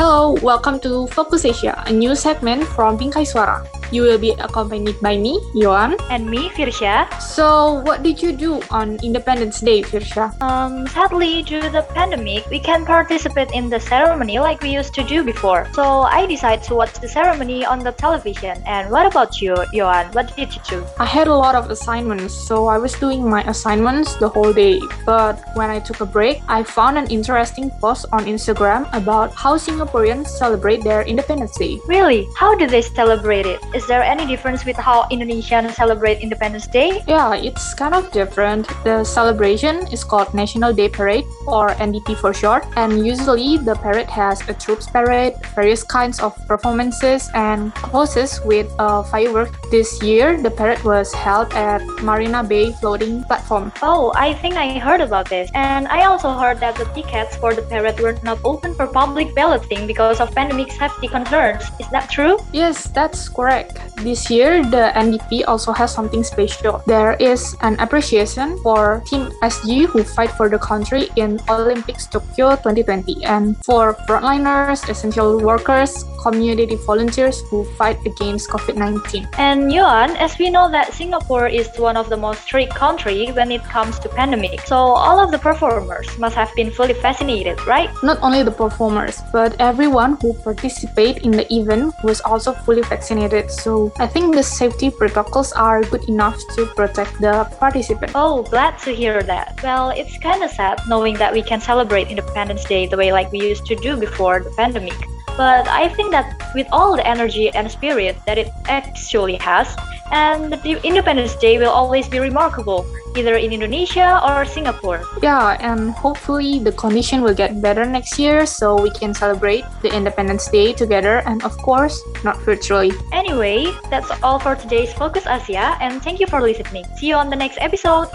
Hello, welcome to Focus Asia, a new segment from Bingkai Suara. You will be accompanied by me, Yohan. And me, Firsha. So, what did you do on Independence Day, Firsha? Um, sadly, due to the pandemic, we can't participate in the ceremony like we used to do before. So, I decided to watch the ceremony on the television. And what about you, Yohan? What did you do? I had a lot of assignments, so I was doing my assignments the whole day. But when I took a break, I found an interesting post on Instagram about how Singaporeans celebrate their Independence Day. Really? How do they celebrate it? Is there any difference with how Indonesians celebrate Independence Day? Yeah, it's kind of different. The celebration is called National Day Parade, or NDP for short, and usually the parade has a troops parade, various kinds of performances, and closes with a firework. This year, the parade was held at Marina Bay floating platform. Oh, I think I heard about this. And I also heard that the tickets for the parade were not open for public balloting because of pandemic safety concerns. Is that true? Yes, that's correct. This year, the NDP also has something special. There is an appreciation for Team SG who fight for the country in Olympics Tokyo 2020 and for frontliners, essential workers, community volunteers who fight against COVID-19. And Yohan, as we know that Singapore is one of the most strict country when it comes to pandemic, so all of the performers must have been fully vaccinated, right? Not only the performers, but everyone who participate in the event was also fully vaccinated. So I think the safety protocols are good enough to protect the participants. Oh, glad to hear that. Well, it's kind of sad knowing that we can celebrate Independence Day the way like we used to do before the pandemic. But I think that with all the energy and spirit that it actually has, and the Independence Day will always be remarkable, either in Indonesia or Singapore. Yeah, and hopefully the condition will get better next year so we can celebrate the Independence Day together and of course, not virtually. Anyway, that's all for today's Focus Asia and thank you for listening. See you on the next episode.